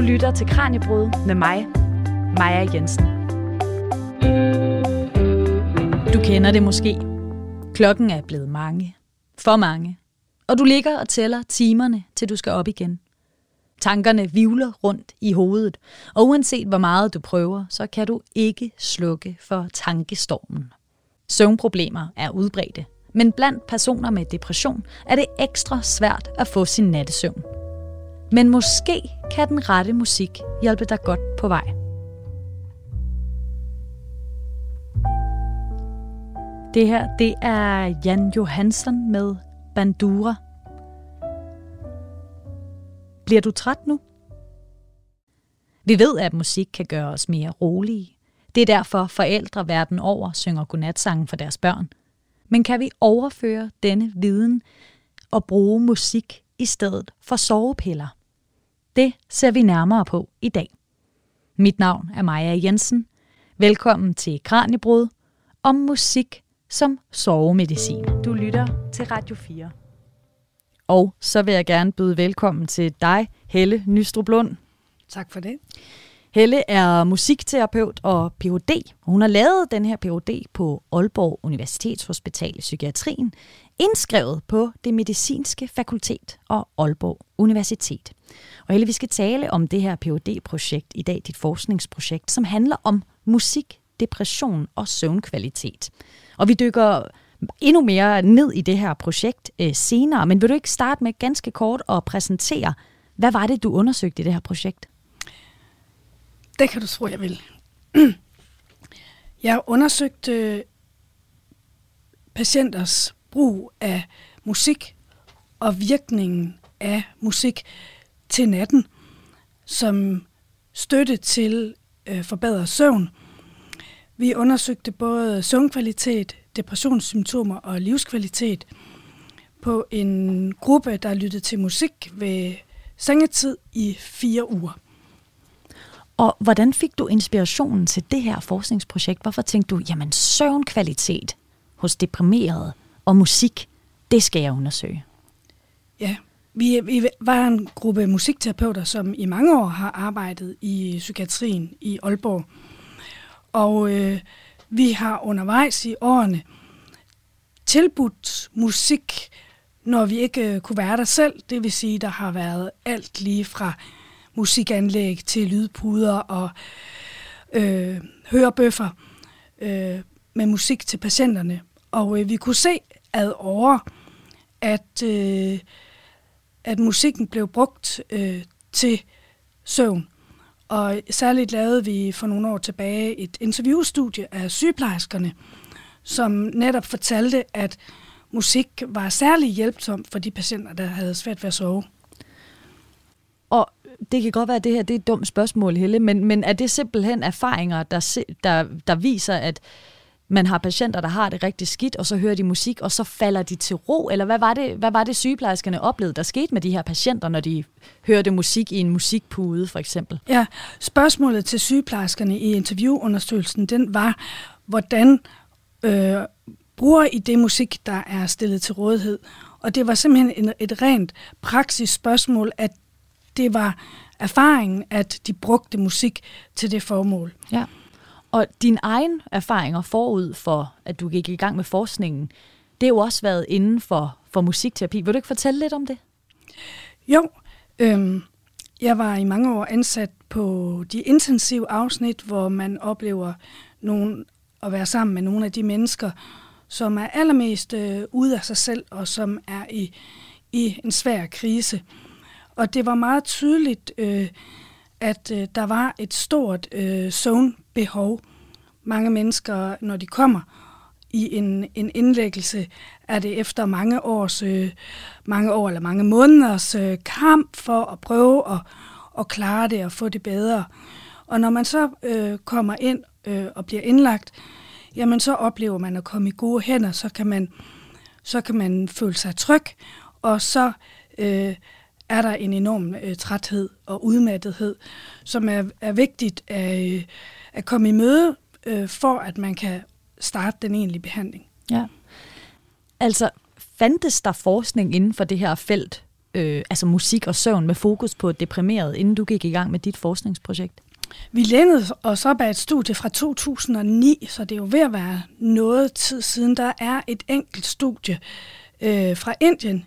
Du lytter til Kranjebrud med mig, Maja Jensen. Du kender det måske. Klokken er blevet mange. For mange. Og du ligger og tæller timerne, til du skal op igen. Tankerne vivler rundt i hovedet, og uanset hvor meget du prøver, så kan du ikke slukke for tankestormen. Søvnproblemer er udbredte, men blandt personer med depression er det ekstra svært at få sin nattesøvn. Men måske kan den rette musik hjælpe dig godt på vej. Det her, det er Jan Johansson med Bandura. Bliver du træt nu? Vi ved, at musik kan gøre os mere rolige. Det er derfor forældre verden over synger godnatsangen for deres børn. Men kan vi overføre denne viden og bruge musik i stedet for sovepiller? Det ser vi nærmere på i dag. Mit navn er Maja Jensen. Velkommen til Kranjebrud om musik som sovemedicin. Du lytter til Radio 4. Og så vil jeg gerne byde velkommen til dig, Helle Nystrup Lund. Tak for det. Helle er musikterapeut og Ph.D. Hun har lavet den her Ph.D. på Aalborg Universitetshospital i Psykiatrien, indskrevet på det medicinske fakultet og Aalborg Universitet. Og Helle, vi skal tale om det her phd projekt i dag, dit forskningsprojekt, som handler om musik, depression og søvnkvalitet. Og vi dykker endnu mere ned i det her projekt øh, senere, men vil du ikke starte med ganske kort at præsentere, hvad var det, du undersøgte i det her projekt? Det kan du tro, jeg vil. Jeg undersøgte patienters brug af musik og virkningen af musik til natten som støtte til øh, forbedret søvn. Vi undersøgte både søvnkvalitet, depressionssymptomer og livskvalitet på en gruppe, der lyttede til musik ved sengetid i fire uger. Og hvordan fik du inspirationen til det her forskningsprojekt? Hvorfor tænkte du, jamen søvnkvalitet hos deprimerede og musik, det skal jeg undersøge? Ja, vi, vi var en gruppe musikterapeuter, som i mange år har arbejdet i psykiatrien i Aalborg. Og øh, vi har undervejs i årene tilbudt musik, når vi ikke øh, kunne være der selv. Det vil sige, der har været alt lige fra musikanlæg til lydpuder og øh, hørebøffer øh, med musik til patienterne. Og øh, vi kunne se ad over, at, øh, at musikken blev brugt øh, til søvn. Og særligt lavede vi for nogle år tilbage et interviewstudie af sygeplejerskerne, som netop fortalte, at musik var særlig hjælpsom for de patienter, der havde svært ved at sove. Og det kan godt være, at det her det er et dumt spørgsmål, Helle, men, men er det simpelthen erfaringer, der, der, der viser, at man har patienter, der har det rigtig skidt, og så hører de musik, og så falder de til ro? Eller hvad var det, hvad var det sygeplejerskerne oplevede, der skete med de her patienter, når de hørte musik i en musikpude, for eksempel? Ja, spørgsmålet til sygeplejerskerne i interviewundersøgelsen, den var, hvordan øh, bruger I det musik, der er stillet til rådighed? Og det var simpelthen en, et rent praksis spørgsmål, at det var erfaringen, at de brugte musik til det formål. Ja. Og din egen erfaringer forud for, at du gik i gang med forskningen, det har jo også været inden for, for musikterapi. Vil du ikke fortælle lidt om det? Jo, øhm, jeg var i mange år ansat på de intensive afsnit, hvor man oplever nogen, at være sammen med nogle af de mennesker, som er allermest øh, ude af sig selv, og som er i, i en svær krise. Og det var meget tydeligt, øh, at øh, der var et stort øh, zone-behov. Mange mennesker, når de kommer i en, en indlæggelse, er det efter mange års, øh, mange år eller mange måneders øh, kamp for at prøve at, at klare det og få det bedre. Og når man så øh, kommer ind øh, og bliver indlagt, jamen så oplever man at komme i gode hænder, så kan man, så kan man føle sig tryg, og så øh, er der en enorm øh, træthed og udmattethed, som er, er vigtigt at, øh, at komme i møde, øh, for at man kan starte den egentlige behandling. Ja. Altså, fandtes der forskning inden for det her felt øh, altså musik og søvn med fokus på deprimeret, inden du gik i gang med dit forskningsprojekt? Vi lænede os op af et studie fra 2009, så det er jo ved at være noget tid siden. Der er et enkelt studie øh, fra Indien,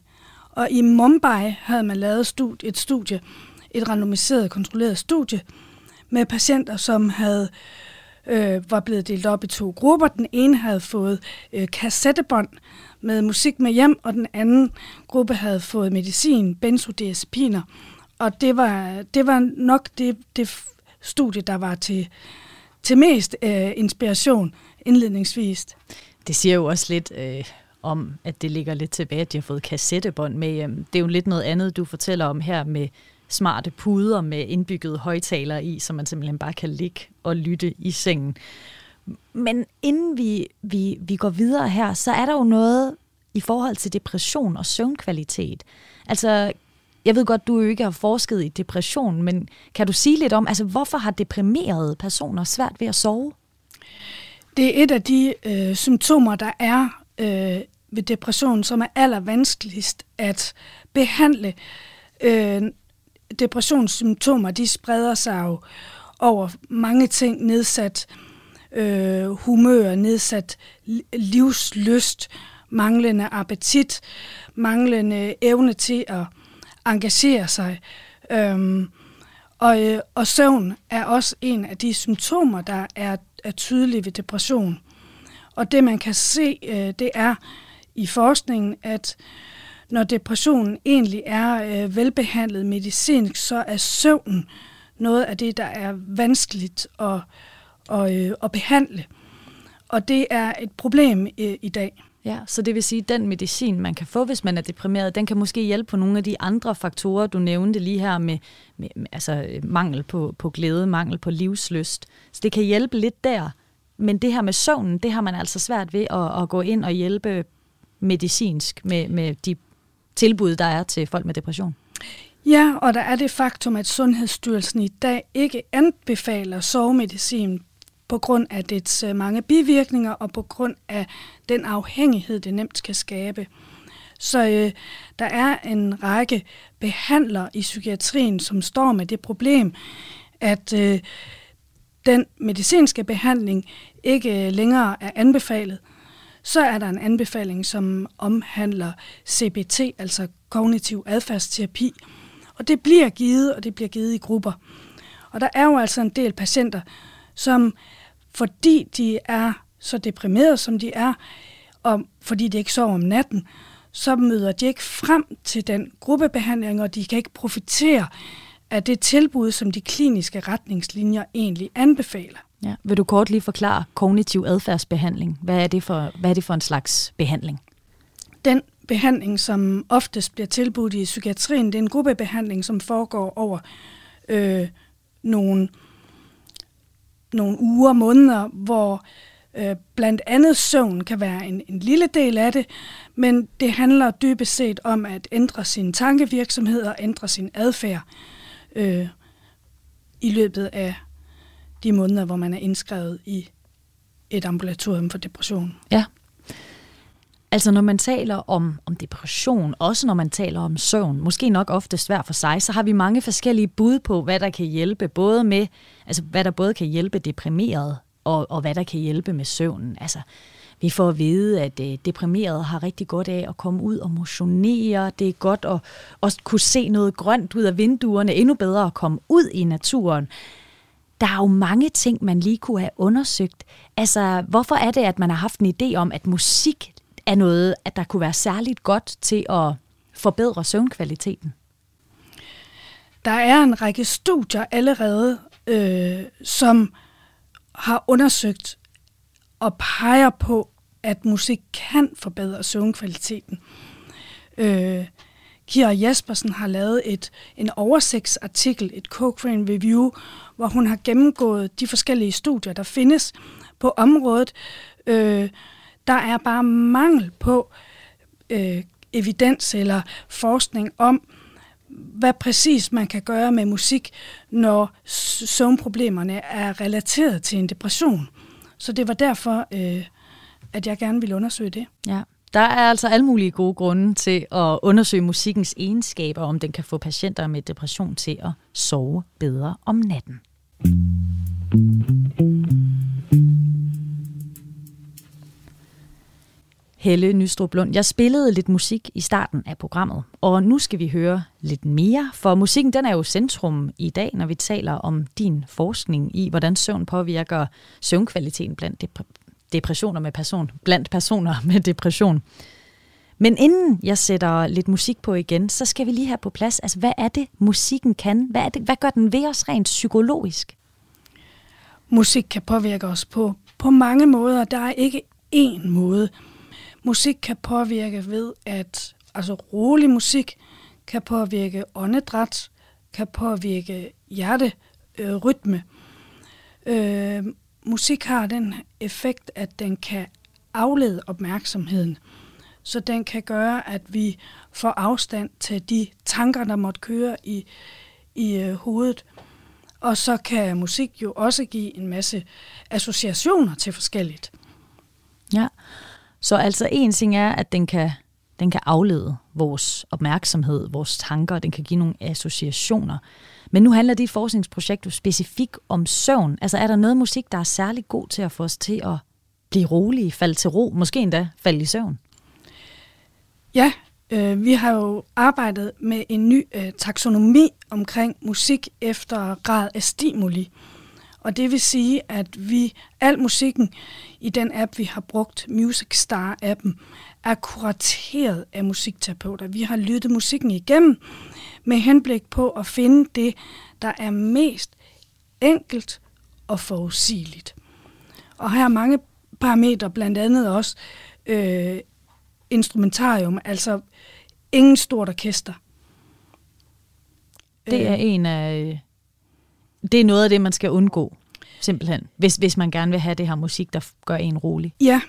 og i Mumbai havde man lavet studie, et studie, et randomiseret, kontrolleret studie, med patienter, som havde øh, var blevet delt op i to grupper. Den ene havde fået øh, kassettebånd med musik med hjem, og den anden gruppe havde fået medicin, benzodiazepiner. Og det var, det var nok det, det studie, der var til, til mest øh, inspiration indledningsvis. Det siger jo også lidt øh, om, at det ligger lidt tilbage, at de har fået kassettebånd med hjem. Det er jo lidt noget andet, du fortæller om her med smarte puder med indbyggede højtalere i, så man simpelthen bare kan ligge og lytte i sengen. Men inden vi, vi, vi går videre her, så er der jo noget i forhold til depression og søvnkvalitet. Altså, jeg ved godt, du jo ikke har forsket i depression, men kan du sige lidt om, altså, hvorfor har deprimerede personer svært ved at sove? Det er et af de øh, symptomer, der er øh, ved depression, som er allervanskeligst at behandle. Øh, depressionssymptomer, de spreder sig jo over mange ting, nedsat øh, humør, nedsat livsløst, manglende appetit, manglende evne til at engagere sig. Øhm, og, øh, og søvn er også en af de symptomer, der er, er tydelige ved depression. Og det man kan se, øh, det er i forskningen, at når depressionen egentlig er øh, velbehandlet medicinsk, så er søvnen noget af det, der er vanskeligt at, og, øh, at behandle. Og det er et problem øh, i dag. Ja, så det vil sige, at den medicin, man kan få, hvis man er deprimeret, den kan måske hjælpe på nogle af de andre faktorer, du nævnte lige her med, med altså øh, mangel på, på glæde, mangel på livsløst. Så det kan hjælpe lidt der. Men det her med søvnen, det har man altså svært ved at, at gå ind og hjælpe medicinsk med, med de tilbud, der er til folk med depression. Ja, og der er det faktum, at Sundhedsstyrelsen i dag ikke anbefaler sovemedicin på grund af dets øh, mange bivirkninger og på grund af den afhængighed, det nemt kan skabe. Så øh, der er en række behandlere i psykiatrien, som står med det problem, at øh, den medicinske behandling ikke øh, længere er anbefalet. Så er der en anbefaling, som omhandler CBT, altså kognitiv adfærdsterapi, og det bliver givet, og det bliver givet i grupper. Og der er jo altså en del patienter, som fordi de er så deprimerede, som de er, og fordi de ikke sover om natten, så møder de ikke frem til den gruppebehandling, og de kan ikke profitere af det tilbud, som de kliniske retningslinjer egentlig anbefaler. Ja. Vil du kort lige forklare kognitiv adfærdsbehandling? Hvad er det for, hvad er det for en slags behandling? Den behandling, som oftest bliver tilbudt i psykiatrien, det er en gruppebehandling, som foregår over øh, nogle nogle uger, måneder, hvor øh, blandt andet søvn kan være en, en lille del af det, men det handler dybest set om at ændre sin tankevirksomhed og ændre sin adfærd øh, i løbet af de måneder, hvor man er indskrevet i et ambulatorium for depression. Ja. Altså når man taler om, om depression, også når man taler om søvn, måske nok ofte svært for sig, så har vi mange forskellige bud på, hvad der kan hjælpe, både med, altså hvad der både kan hjælpe deprimeret, og, og hvad der kan hjælpe med søvnen. Altså, vi får at vide, at øh, deprimerede har rigtig godt af at komme ud og motionere. Det er godt at også kunne se noget grønt ud af vinduerne. Endnu bedre at komme ud i naturen. Der er jo mange ting, man lige kunne have undersøgt. Altså, hvorfor er det, at man har haft en idé om, at musik er noget, at der kunne være særligt godt til at forbedre søvnkvaliteten? Der er en række studier allerede, øh, som har undersøgt og peger på, at musik kan forbedre søvnkvaliteten. Øh, Kira Jespersen har lavet et, en oversigtsartikel, et Cochrane Review, hvor hun har gennemgået de forskellige studier, der findes på området, øh, der er bare mangel på øh, evidens eller forskning om, hvad præcis man kan gøre med musik, når søvnproblemerne er relateret til en depression. Så det var derfor, øh, at jeg gerne ville undersøge det. Ja. Der er altså alle mulige gode grunde til at undersøge musikkens egenskaber, om den kan få patienter med depression til at sove bedre om natten. Helle Nystrup Lund. Jeg spillede lidt musik i starten af programmet, og nu skal vi høre lidt mere, for musikken den er jo centrum i dag, når vi taler om din forskning i, hvordan søvn påvirker søvnkvaliteten blandt depressioner med person, blandt personer med depression. Men inden jeg sætter lidt musik på igen, så skal vi lige have på plads, altså hvad er det, musikken kan? Hvad, er det, hvad gør den ved os rent psykologisk? Musik kan påvirke os på, på mange måder. Der er ikke én måde. Musik kan påvirke ved, at altså rolig musik kan påvirke åndedræt, kan påvirke hjerterytme. Øh, øh, musik har den effekt, at den kan aflede opmærksomheden. Så den kan gøre, at vi får afstand til de tanker, der måtte køre i, i øh, hovedet. Og så kan musik jo også give en masse associationer til forskelligt. Ja, så altså en ting er, at den kan, den kan aflede vores opmærksomhed, vores tanker, den kan give nogle associationer. Men nu handler dit forskningsprojekt jo specifikt om søvn. Altså er der noget musik, der er særlig god til at få os til at blive rolige, falde til ro, måske endda falde i søvn? Ja, øh, vi har jo arbejdet med en ny øh, taksonomi omkring musik efter grad af stimuli. Og det vil sige, at vi al musikken i den app, vi har brugt, Music Star-appen, er kurateret af musikterapeuter. Vi har lyttet musikken igennem med henblik på at finde det, der er mest enkelt og forudsigeligt. Og her er mange parametre, blandt andet også øh, instrumentarium, altså ingen stort orkester. Det er øh. en af... Det er noget af det, man skal undgå, simpelthen, hvis, hvis man gerne vil have det her musik, der gør en rolig. Ja,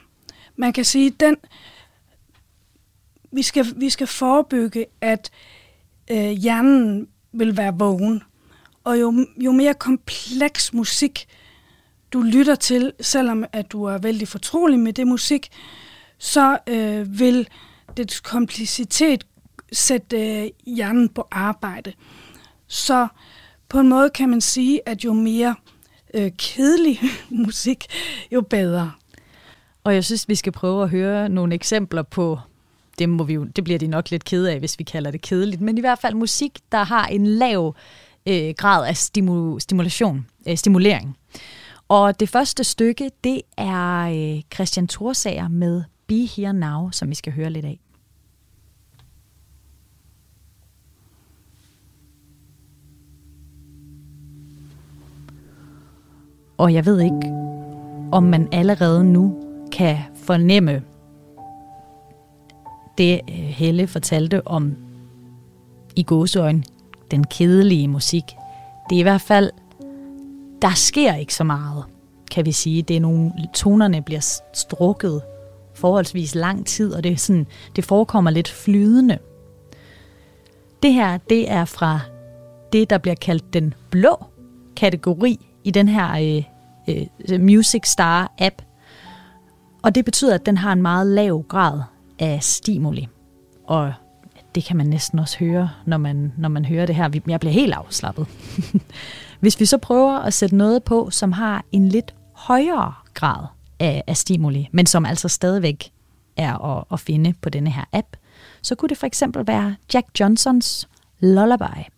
man kan sige, den vi skal, vi skal forebygge, at øh, hjernen vil være vågen. Og jo, jo mere kompleks musik du lytter til, selvom at du er vældig fortrolig med det musik, så øh, vil det kompleksitet sætte øh, hjernen på arbejde. Så på en måde kan man sige, at jo mere øh, kedelig musik, jo bedre. Og jeg synes, vi skal prøve at høre nogle eksempler på, det, må vi jo, det bliver de nok lidt kede af, hvis vi kalder det kedeligt, men i hvert fald musik, der har en lav øh, grad af stimu, stimulation, øh, stimulering. Og det første stykke, det er øh, Christian Thorsager med Be Here Now, som vi skal høre lidt af. Og jeg ved ikke, om man allerede nu kan fornemme det, øh, Helle fortalte om i gåseøjen, den kedelige musik. Det er i hvert fald, der sker ikke så meget, kan vi sige. Det er nogle, tonerne bliver strukket forholdsvis lang tid, og det, er sådan, det forekommer lidt flydende. Det her, det er fra det, der bliver kaldt den blå kategori i den her øh, øh, Music Star app. Og det betyder, at den har en meget lav grad af stimuli. Og det kan man næsten også høre, når man, når man hører det her. Jeg bliver helt afslappet. Hvis vi så prøver at sætte noget på, som har en lidt højere grad af, af stimuli, men som altså stadigvæk er at, at finde på denne her app, så kunne det for eksempel være Jack Johnsons Lullaby.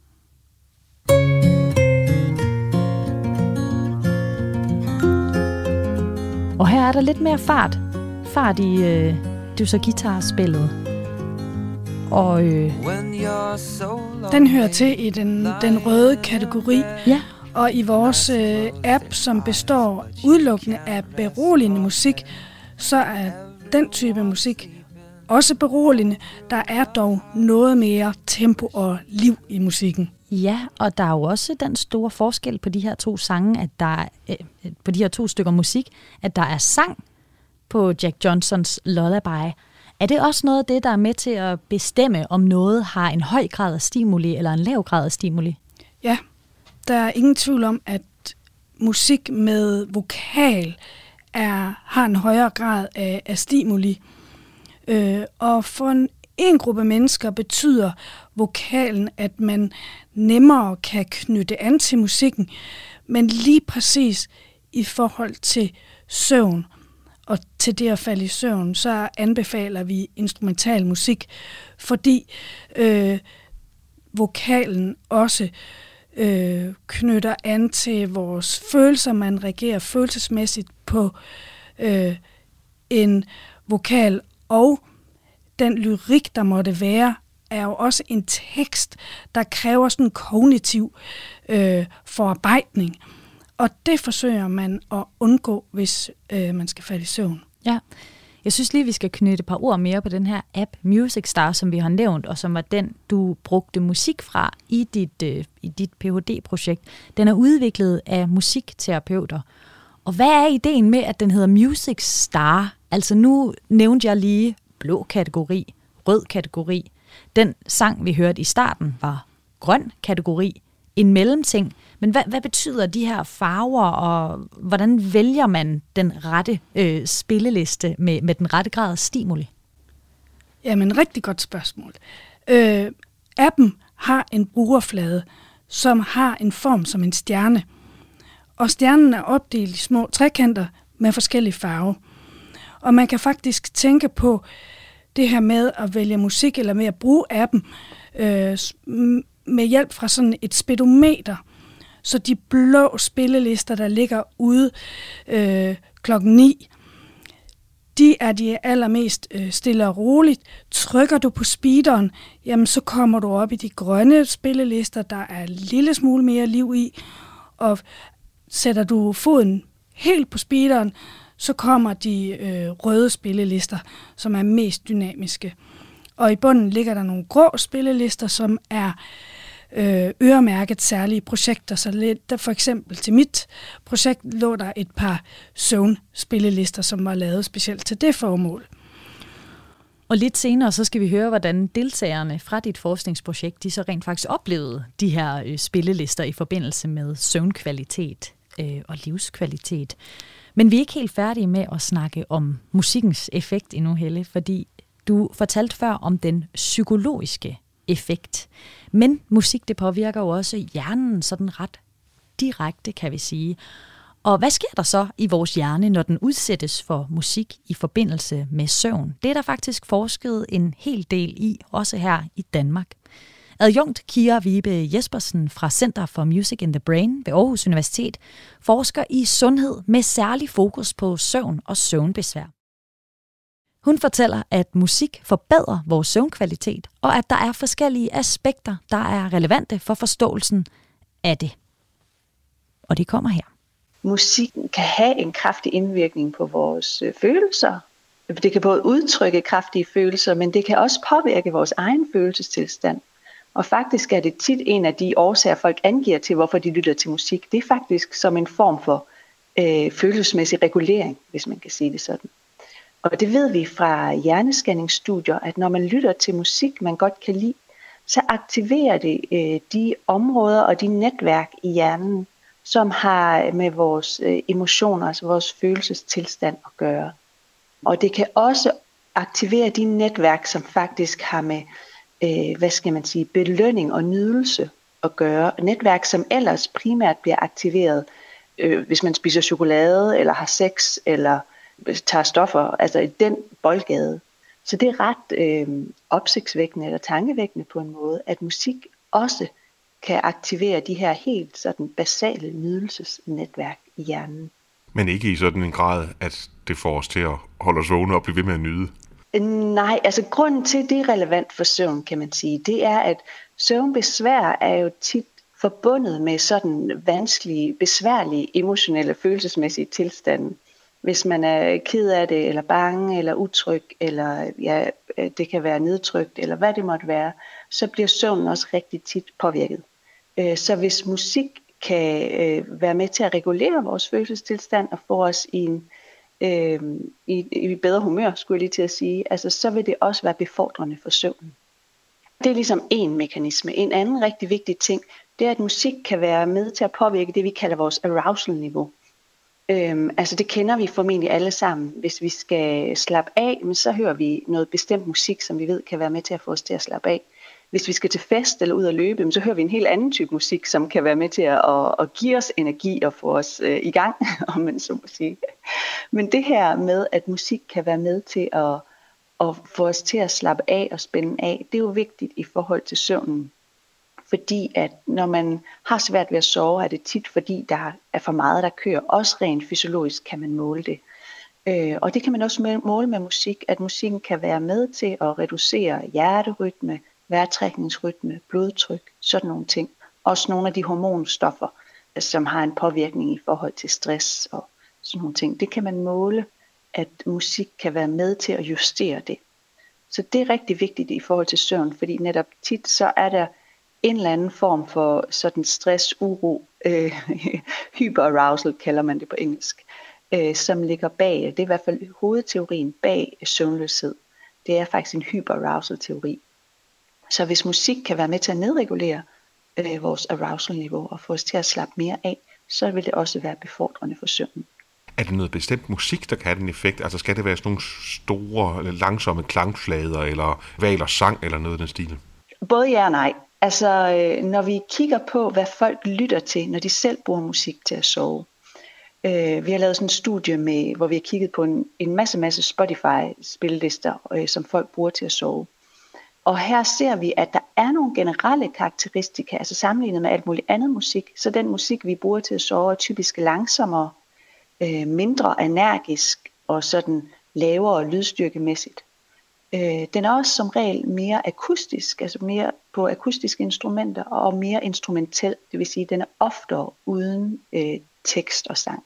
Og her er der lidt mere fart. Fart i øh, du så guitarspillet. Og øh, den hører til i den, den røde kategori. Ja. Og i vores øh, app, som består udelukkende af beroligende musik, så er den type musik også beroligende. Der er dog noget mere tempo og liv i musikken. Ja, og der er jo også den store forskel på de her to sange, at der er, øh, på de her to stykker musik, at der er sang på Jack Johnsons Lullaby. Er det også noget af det, der er med til at bestemme, om noget har en høj grad af stimuli eller en lav grad af stimuli? Ja, der er ingen tvivl om, at musik med vokal er, har en højere grad af, af stimuli. Øh, og for en, en gruppe mennesker betyder vokalen, at man nemmere kan knytte an til musikken, men lige præcis i forhold til søvn og til det at falde i søvn, så anbefaler vi instrumental musik, fordi øh, vokalen også øh, knytter an til vores følelser. Man reagerer følelsesmæssigt på øh, en vokal, og den lyrik, der måtte være, er jo også en tekst, der kræver sådan en kognitiv øh, forarbejdning. Og det forsøger man at undgå, hvis øh, man skal falde i søvn. Ja. Jeg synes lige, vi skal knytte et par ord mere på den her app Music Star, som vi har nævnt, og som var den, du brugte musik fra i dit, øh, i dit Ph.D.-projekt. Den er udviklet af musikterapeuter. Og hvad er ideen med, at den hedder Music Star? Altså nu nævnte jeg lige blå kategori, rød kategori. Den sang, vi hørte i starten, var grøn kategori, en mellemting. Men hvad, hvad betyder de her farver, og hvordan vælger man den rette øh, spilleliste med, med den rette grad af stimuli? Jamen, rigtig godt spørgsmål. Øh, appen har en brugerflade, som har en form som en stjerne. Og stjernen er opdelt i små trekanter med forskellige farver. Og man kan faktisk tænke på det her med at vælge musik, eller med at bruge appen, øh, med hjælp fra sådan et speedometer. Så de blå spillelister, der ligger ude øh, klokken 9, de er de allermest øh, stille og roligt. Trykker du på speederen, jamen så kommer du op i de grønne spillelister, der er en lille smule mere liv i. Og sætter du foden helt på speederen, så kommer de øh, røde spillelister, som er mest dynamiske. Og i bunden ligger der nogle grå spillelister, som er øh, Øh, øremærket særlige projekter. Så lidt, der for eksempel til mit projekt lå der et par søvnspillelister, som var lavet specielt til det formål. Og lidt senere, så skal vi høre, hvordan deltagerne fra dit forskningsprojekt, de så rent faktisk oplevede de her øh, spillelister i forbindelse med søvnkvalitet øh, og livskvalitet. Men vi er ikke helt færdige med at snakke om musikkens effekt endnu, Helle, fordi du fortalte før om den psykologiske effekt. Men musik, det påvirker jo også hjernen sådan ret direkte, kan vi sige. Og hvad sker der så i vores hjerne, når den udsættes for musik i forbindelse med søvn? Det er der faktisk forsket en hel del i, også her i Danmark. Adjunkt Kira Vibe Jespersen fra Center for Music in the Brain ved Aarhus Universitet forsker i sundhed med særlig fokus på søvn og søvnbesvær. Hun fortæller, at musik forbedrer vores søvnkvalitet, og at der er forskellige aspekter, der er relevante for forståelsen af det. Og det kommer her. Musikken kan have en kraftig indvirkning på vores øh, følelser. Det kan både udtrykke kraftige følelser, men det kan også påvirke vores egen følelsestilstand. Og faktisk er det tit en af de årsager, folk angiver til, hvorfor de lytter til musik. Det er faktisk som en form for øh, følelsesmæssig regulering, hvis man kan sige det sådan. Og det ved vi fra hjerneskanningsstudier, at når man lytter til musik, man godt kan lide, så aktiverer det øh, de områder og de netværk i hjernen, som har med vores øh, emotioner, altså vores følelsestilstand at gøre. Og det kan også aktivere de netværk, som faktisk har med, øh, hvad skal man sige, belønning og nydelse at gøre. Netværk, som ellers primært bliver aktiveret, øh, hvis man spiser chokolade, eller har sex, eller tager stoffer, altså i den boldgade. Så det er ret øh, opsigtsvækkende eller tankevækkende på en måde, at musik også kan aktivere de her helt sådan basale nydelsesnetværk i hjernen. Men ikke i sådan en grad, at det får os til at holde os vågne og blive ved med at nyde? Nej, altså grunden til, det er relevant for søvn, kan man sige, det er, at søvnbesvær er jo tit forbundet med sådan vanskelige, besværlige, emotionelle, følelsesmæssige tilstande hvis man er ked af det, eller bange, eller utryg, eller ja, øh, det kan være nedtrykt, eller hvad det måtte være, så bliver søvnen også rigtig tit påvirket. Øh, så hvis musik kan øh, være med til at regulere vores følelsestilstand og få os i en øh, i, i bedre humør, skulle jeg lige til at sige, altså, så vil det også være befordrende for søvnen. Det er ligesom en mekanisme. En anden rigtig vigtig ting, det er, at musik kan være med til at påvirke det, vi kalder vores arousal-niveau. Øhm, altså det kender vi formentlig alle sammen. Hvis vi skal slappe af, men så hører vi noget bestemt musik, som vi ved kan være med til at få os til at slappe af. Hvis vi skal til fest eller ud at løbe, så hører vi en helt anden type musik, som kan være med til at, at, at give os energi og få os øh, i gang, om man så må sige. Men det her med, at musik kan være med til at, at få os til at slappe af og spænde af, det er jo vigtigt i forhold til søvnen. Fordi at når man har svært ved at sove, er det tit fordi, der er for meget, der kører. Også rent fysiologisk kan man måle det. Øh, og det kan man også måle med musik, at musikken kan være med til at reducere hjerterytme, vejrtrækningsrytme, blodtryk, sådan nogle ting. Også nogle af de hormonstoffer, som har en påvirkning i forhold til stress og sådan nogle ting. Det kan man måle, at musik kan være med til at justere det. Så det er rigtig vigtigt i forhold til søvn, fordi netop tit så er der en eller anden form for sådan stress, uro, øh, hyperarousal kalder man det på engelsk, øh, som ligger bag, det er i hvert fald hovedteorien bag søvnløshed. Det er faktisk en hyperarousal teori. Så hvis musik kan være med til at nedregulere øh, vores arousal-niveau og få os til at slappe mere af, så vil det også være befordrende for søvnen. Er det noget bestemt musik, der kan have den effekt? Altså skal det være sådan nogle store, langsomme klangflader, eller valer sang, eller noget af den stil? Både ja og nej. Altså, øh, når vi kigger på, hvad folk lytter til, når de selv bruger musik til at sove. Øh, vi har lavet sådan en studie, med, hvor vi har kigget på en, en masse, masse Spotify-spillelister, øh, som folk bruger til at sove. Og her ser vi, at der er nogle generelle karakteristika, altså sammenlignet med alt muligt andet musik. Så den musik, vi bruger til at sove, er typisk langsommere, mindre energisk og sådan lavere lydstyrkemæssigt. Øh, den er også som regel mere akustisk, altså mere på akustiske instrumenter og mere instrumentel, det vil sige, at den er oftere uden øh, tekst og sang.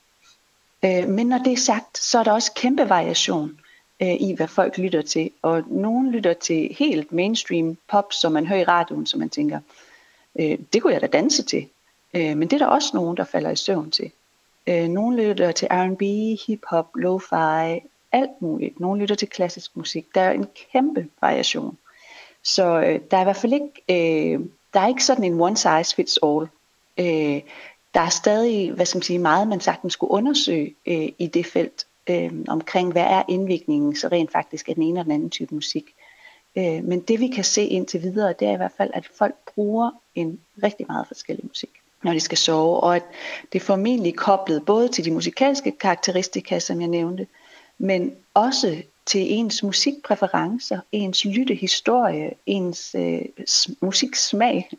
Øh, men når det er sagt, så er der også kæmpe variation øh, i, hvad folk lytter til. Og nogen lytter til helt mainstream pop, som man hører i radioen, som man tænker, øh, det kunne jeg da danse til. Øh, men det er der også nogen, der falder i søvn til. Øh, nogen lytter til R&B, hip-hop, lo-fi, alt muligt. Nogle lytter til klassisk musik. Der er en kæmpe variation. Så øh, der er i hvert fald ikke, øh, der er ikke sådan en one size fits all. Øh, der er stadig, hvad skal man sige, meget man sagtens skulle undersøge øh, i det felt øh, omkring, hvad er indvikningen så rent faktisk af den ene og den anden type musik. Øh, men det vi kan se indtil videre, det er i hvert fald, at folk bruger en rigtig meget forskellig musik når de skal sove, og at det er formentlig koblet både til de musikalske karakteristika, som jeg nævnte, men også til ens musikpræferencer, ens lyttehistorie, ens øh, musiksmag.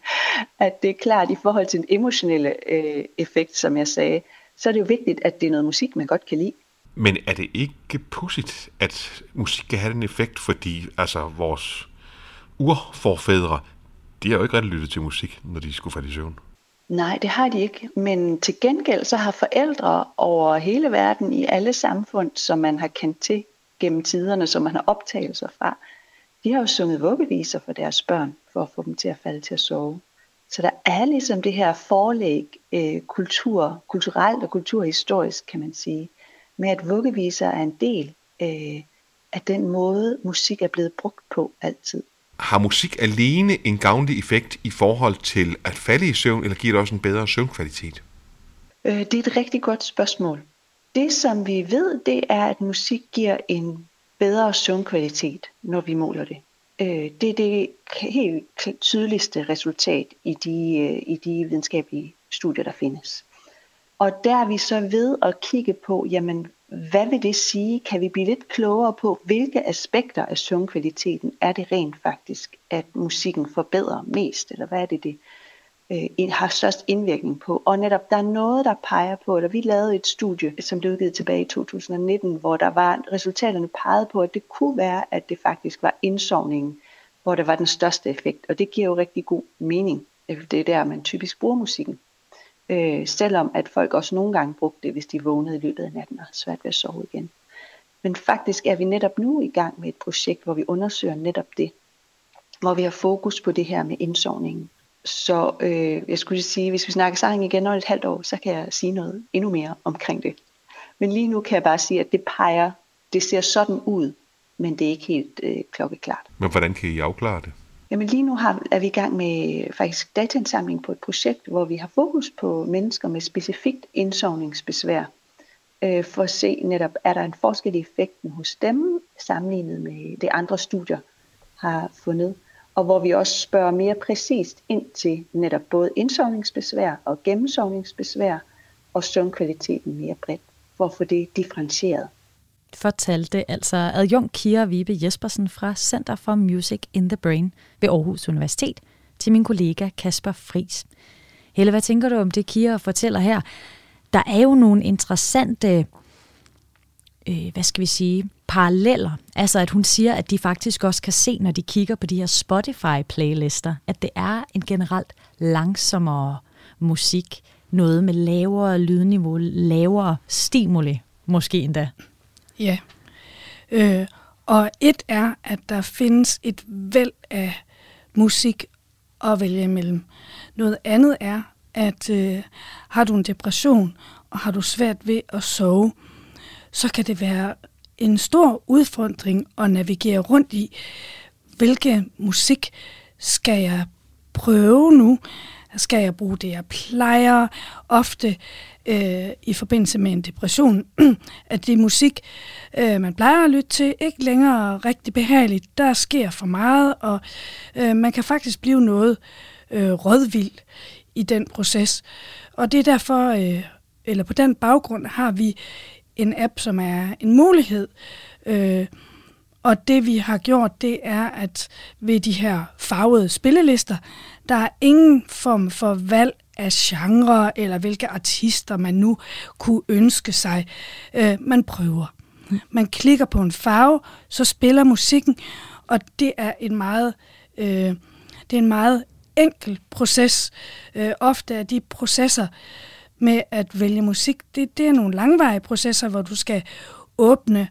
at det er klart i forhold til den emotionelle øh, effekt, som jeg sagde, så er det jo vigtigt, at det er noget musik, man godt kan lide. Men er det ikke pudsigt, at musik kan have den effekt, fordi altså vores urforfædre, de har jo ikke rigtig lyttet til musik, når de skulle falde i søvn. Nej, det har de ikke. Men til gengæld så har forældre over hele verden i alle samfund, som man har kendt til gennem tiderne, som man har optagelser fra, de har jo sunget vuggeviser for deres børn, for at få dem til at falde til at sove. Så der er ligesom det her forlæg øh, kultur, kulturelt og kulturhistorisk, kan man sige, med at vuggeviser er en del øh, af den måde, musik er blevet brugt på altid. Har musik alene en gavnlig effekt i forhold til at falde i søvn, eller giver det også en bedre søvnkvalitet? Øh, det er et rigtig godt spørgsmål. Det som vi ved, det er, at musik giver en bedre søvnkvalitet, når vi måler det. Øh, det er det helt tydeligste resultat i de, øh, i de videnskabelige studier, der findes. Og der er vi så ved at kigge på, jamen, hvad vil det sige? Kan vi blive lidt klogere på, hvilke aspekter af søvnkvaliteten er det rent faktisk, at musikken forbedrer mest, eller hvad er det, det øh, har størst indvirkning på? Og netop, der er noget, der peger på, eller vi lavede et studie, som blev udgivet tilbage i 2019, hvor der var resultaterne pegede på, at det kunne være, at det faktisk var indsovningen, hvor der var den største effekt, og det giver jo rigtig god mening. Det er der, man typisk bruger musikken. Øh, selvom at folk også nogle gange brugte det, hvis de vågnede i løbet af natten og havde svært ved at sove igen. Men faktisk er vi netop nu i gang med et projekt, hvor vi undersøger netop det. Hvor vi har fokus på det her med indsovningen. Så øh, jeg skulle sige, hvis vi snakker sammen igen om et halvt år, så kan jeg sige noget endnu mere omkring det. Men lige nu kan jeg bare sige, at det peger, det ser sådan ud, men det er ikke helt øh, klokkeklart. Men hvordan kan I afklare det? Jamen lige nu har, er vi i gang med faktisk dataindsamling på et projekt, hvor vi har fokus på mennesker med specifikt indsovningsbesvær. øh, for at se netop, er der en forskel i effekten hos dem, sammenlignet med det andre studier har fundet, og hvor vi også spørger mere præcist ind til netop både indsovningsbesvær og gennemsovningsbesvær, og søvnkvaliteten mere bredt, for at få det differentieret. Fortalte altså adjunkt Kira Vibe Jespersen fra Center for Music in the Brain ved Aarhus Universitet til min kollega Kasper Fris. Helle, hvad tænker du om det, Kira fortæller her? Der er jo nogle interessante, øh, hvad skal vi sige, paralleller. Altså at hun siger, at de faktisk også kan se, når de kigger på de her Spotify-playlister, at det er en generelt langsommere musik, noget med lavere lydniveau, lavere stimuli, måske endda. Ja, øh, og et er, at der findes et væld af musik at vælge imellem. Noget andet er, at øh, har du en depression, og har du svært ved at sove, så kan det være en stor udfordring at navigere rundt i, hvilke musik skal jeg prøve nu? Skal jeg bruge det, jeg plejer? Ofte øh, i forbindelse med en depression, at det musik, øh, man plejer at lytte til, ikke længere rigtig behageligt. Der sker for meget, og øh, man kan faktisk blive noget øh, rådvild i den proces. Og det er derfor, øh, eller på den baggrund, har vi en app, som er en mulighed. Øh, og det vi har gjort, det er, at ved de her farvede spillelister, der er ingen form for valg af genre, eller hvilke artister man nu kunne ønske sig. Øh, man prøver. Man klikker på en farve, så spiller musikken, og det er en meget, øh, det er en meget enkel proces. Øh, ofte er de processer med at vælge musik, det, det er nogle langvarige processer, hvor du skal åbne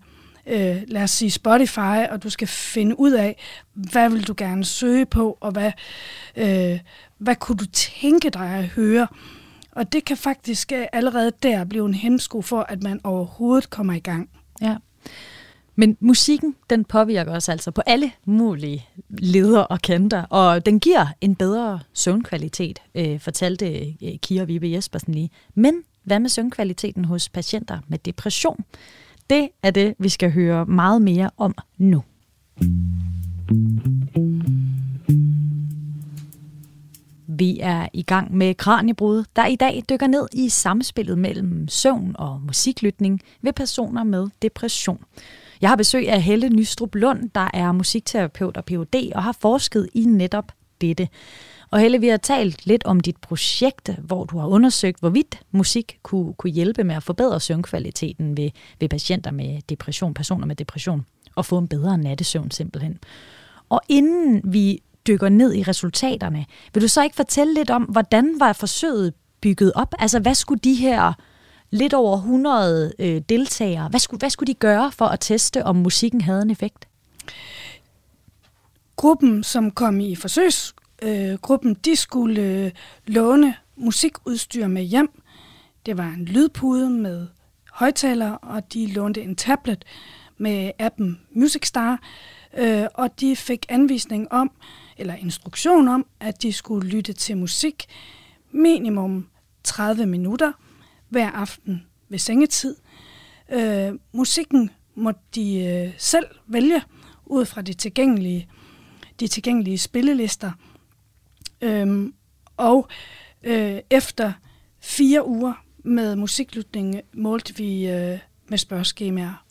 øh, lad os sige Spotify, og du skal finde ud af, hvad vil du gerne søge på, og hvad, øh, hvad kunne du tænke dig at høre. Og det kan faktisk øh, allerede der blive en hemsko for, at man overhovedet kommer i gang. Ja. Men musikken, den påvirker os altså på alle mulige leder og kanter, og den giver en bedre søvnkvalitet, øh, fortalte øh, Kira Vibe Jespersen lige. Men hvad med søvnkvaliteten hos patienter med depression? Det er det, vi skal høre meget mere om nu. Vi er i gang med Kranjebrud, der i dag dykker ned i samspillet mellem søvn og musiklytning ved personer med depression. Jeg har besøg af Helle Nystrup Lund, der er musikterapeut og Ph.D. og har forsket i netop dette. Og Helle, vi har talt lidt om dit projekt, hvor du har undersøgt, hvorvidt musik kunne, kunne hjælpe med at forbedre søvnkvaliteten ved, ved patienter med depression, personer med depression, og få en bedre nattesøvn simpelthen. Og inden vi dykker ned i resultaterne, vil du så ikke fortælle lidt om, hvordan var forsøget bygget op? Altså, hvad skulle de her lidt over 100 øh, deltagere, hvad skulle, hvad skulle de gøre for at teste, om musikken havde en effekt? Gruppen, som kom i forsøgsgruppen, øh, gruppen, de skulle øh, låne musikudstyr med hjem. Det var en lydpude med højtaler, og de lånte en tablet med appen Music Star, øh, og de fik anvisning om, eller instruktion om, at de skulle lytte til musik minimum 30 minutter hver aften ved sengetid. Øh, musikken måtte de øh, selv vælge ud fra de tilgængelige, de tilgængelige spillelister, Øhm, og øh, efter fire uger med musiklytning målte vi øh, med spørgeskemaer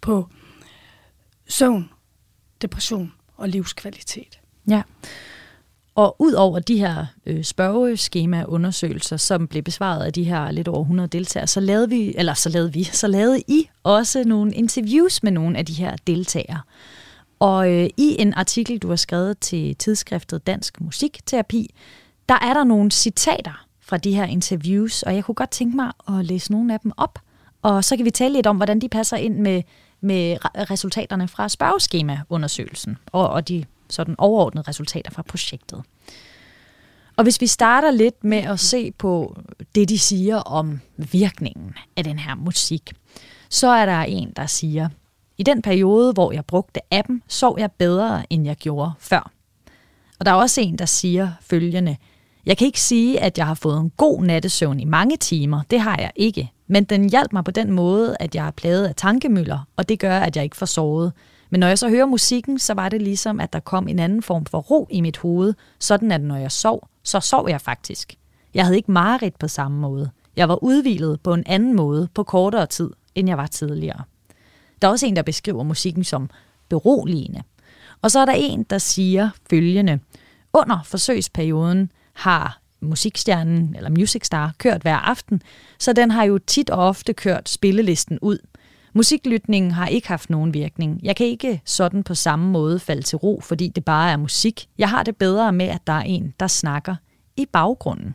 på søvn, depression og livskvalitet. Ja. Og ud over de her øh, spørgeskemaundersøgelser, som blev besvaret af de her lidt over 100 deltagere, så lavede vi, eller så lavede vi, så lavede I også nogle interviews med nogle af de her deltagere. Og øh, i en artikel, du har skrevet til tidsskriftet Dansk Musikterapi, der er der nogle citater fra de her interviews, og jeg kunne godt tænke mig at læse nogle af dem op. Og så kan vi tale lidt om, hvordan de passer ind med, med resultaterne fra spørgeskemaundersøgelsen og, og de sådan overordnede resultater fra projektet. Og hvis vi starter lidt med at se på det, de siger om virkningen af den her musik, så er der en, der siger, i den periode, hvor jeg brugte appen, sov jeg bedre, end jeg gjorde før. Og der er også en, der siger følgende, Jeg kan ikke sige, at jeg har fået en god nattesøvn i mange timer. Det har jeg ikke. Men den hjalp mig på den måde, at jeg er plaget af tankemøller, og det gør, at jeg ikke får sovet. Men når jeg så hører musikken, så var det ligesom, at der kom en anden form for ro i mit hoved, sådan at når jeg sov, så sov jeg faktisk. Jeg havde ikke mareridt på samme måde. Jeg var udvilet på en anden måde på kortere tid, end jeg var tidligere. Der er også en, der beskriver musikken som beroligende. Og så er der en, der siger følgende. Under forsøgsperioden har musikstjernen eller Music Star kørt hver aften, så den har jo tit og ofte kørt spillelisten ud. Musiklytningen har ikke haft nogen virkning. Jeg kan ikke sådan på samme måde falde til ro, fordi det bare er musik. Jeg har det bedre med, at der er en, der snakker i baggrunden.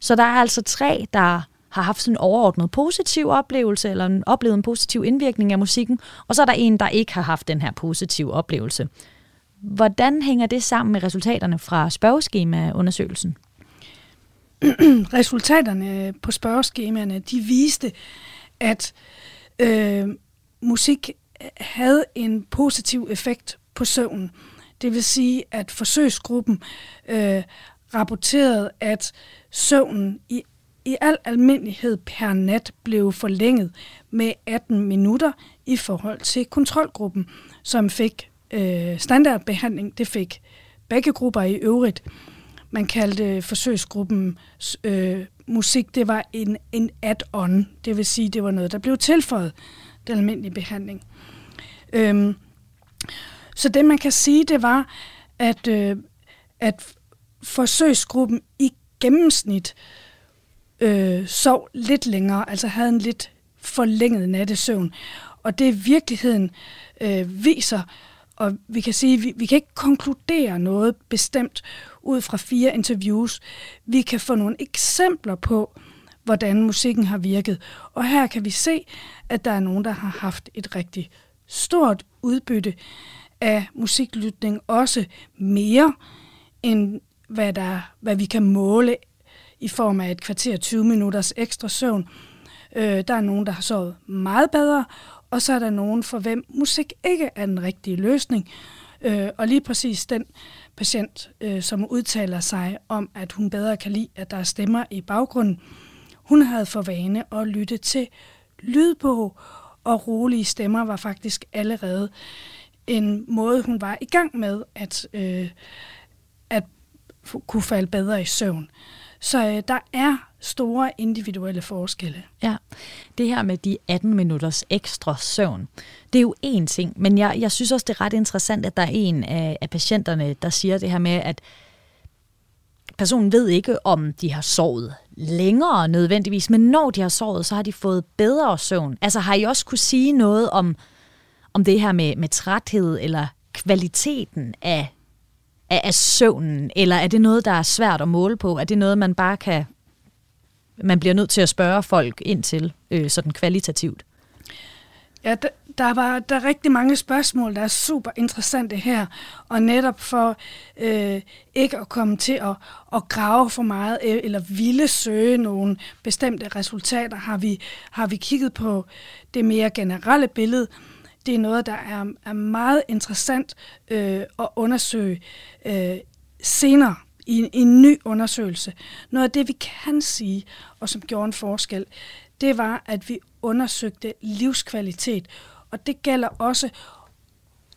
Så der er altså tre, der har haft sådan en overordnet positiv oplevelse, eller en, oplevet en positiv indvirkning af musikken, og så er der en, der ikke har haft den her positive oplevelse. Hvordan hænger det sammen med resultaterne fra spørgeskemaundersøgelsen? Resultaterne på spørgeskemaerne, de viste, at øh, musik havde en positiv effekt på søvnen. Det vil sige, at forsøgsgruppen øh, rapporterede, at søvnen i, i al almindelighed per nat blev forlænget med 18 minutter i forhold til kontrolgruppen, som fik øh, standardbehandling. Det fik begge grupper i øvrigt. Man kaldte øh, forsøgsgruppen øh, musik, det var en, en add-on. Det vil sige, det var noget, der blev tilføjet den almindelige behandling. Øhm, så det, man kan sige, det var, at, øh, at forsøgsgruppen i gennemsnit øh, sov lidt længere, altså havde en lidt forlænget nattesøvn. Og det i virkeligheden øh, viser, og vi kan sige, vi, vi kan ikke konkludere noget bestemt ud fra fire interviews. Vi kan få nogle eksempler på, hvordan musikken har virket. Og her kan vi se, at der er nogen, der har haft et rigtig stort udbytte af musiklytning, også mere end hvad, der, hvad vi kan måle i form af et kvarter 20 minutters ekstra søvn. Øh, der er nogen, der har sovet meget bedre, og så er der nogen, for hvem musik ikke er den rigtige løsning. Øh, og lige præcis den patient, øh, som udtaler sig om, at hun bedre kan lide, at der er stemmer i baggrunden, hun havde for vane at lytte til lydbog, og rolige stemmer var faktisk allerede en måde, hun var i gang med at, øh, at kunne falde bedre i søvn. Så øh, der er store individuelle forskelle. Ja, det her med de 18 minutters ekstra søvn, det er jo én ting, men jeg, jeg synes også, det er ret interessant, at der er en af, af patienterne, der siger det her med, at personen ved ikke, om de har sovet længere nødvendigvis, men når de har sovet, så har de fået bedre søvn. Altså har I også kunne sige noget om, om det her med, med træthed eller kvaliteten af, af, af søvnen, eller er det noget, der er svært at måle på? Er det noget, man bare kan man bliver nødt til at spørge folk ind til, øh, sådan kvalitativt? Ja, der, der var der er rigtig mange spørgsmål, der er super interessante her, og netop for øh, ikke at komme til at, at grave for meget øh, eller ville søge nogle bestemte resultater, har vi, har vi kigget på det mere generelle billede. Det er noget, der er, er meget interessant øh, at undersøge øh, senere i, i en ny undersøgelse. Noget af det, vi kan sige, og som gjorde en forskel, det var, at vi undersøgte livskvalitet. Og det gælder også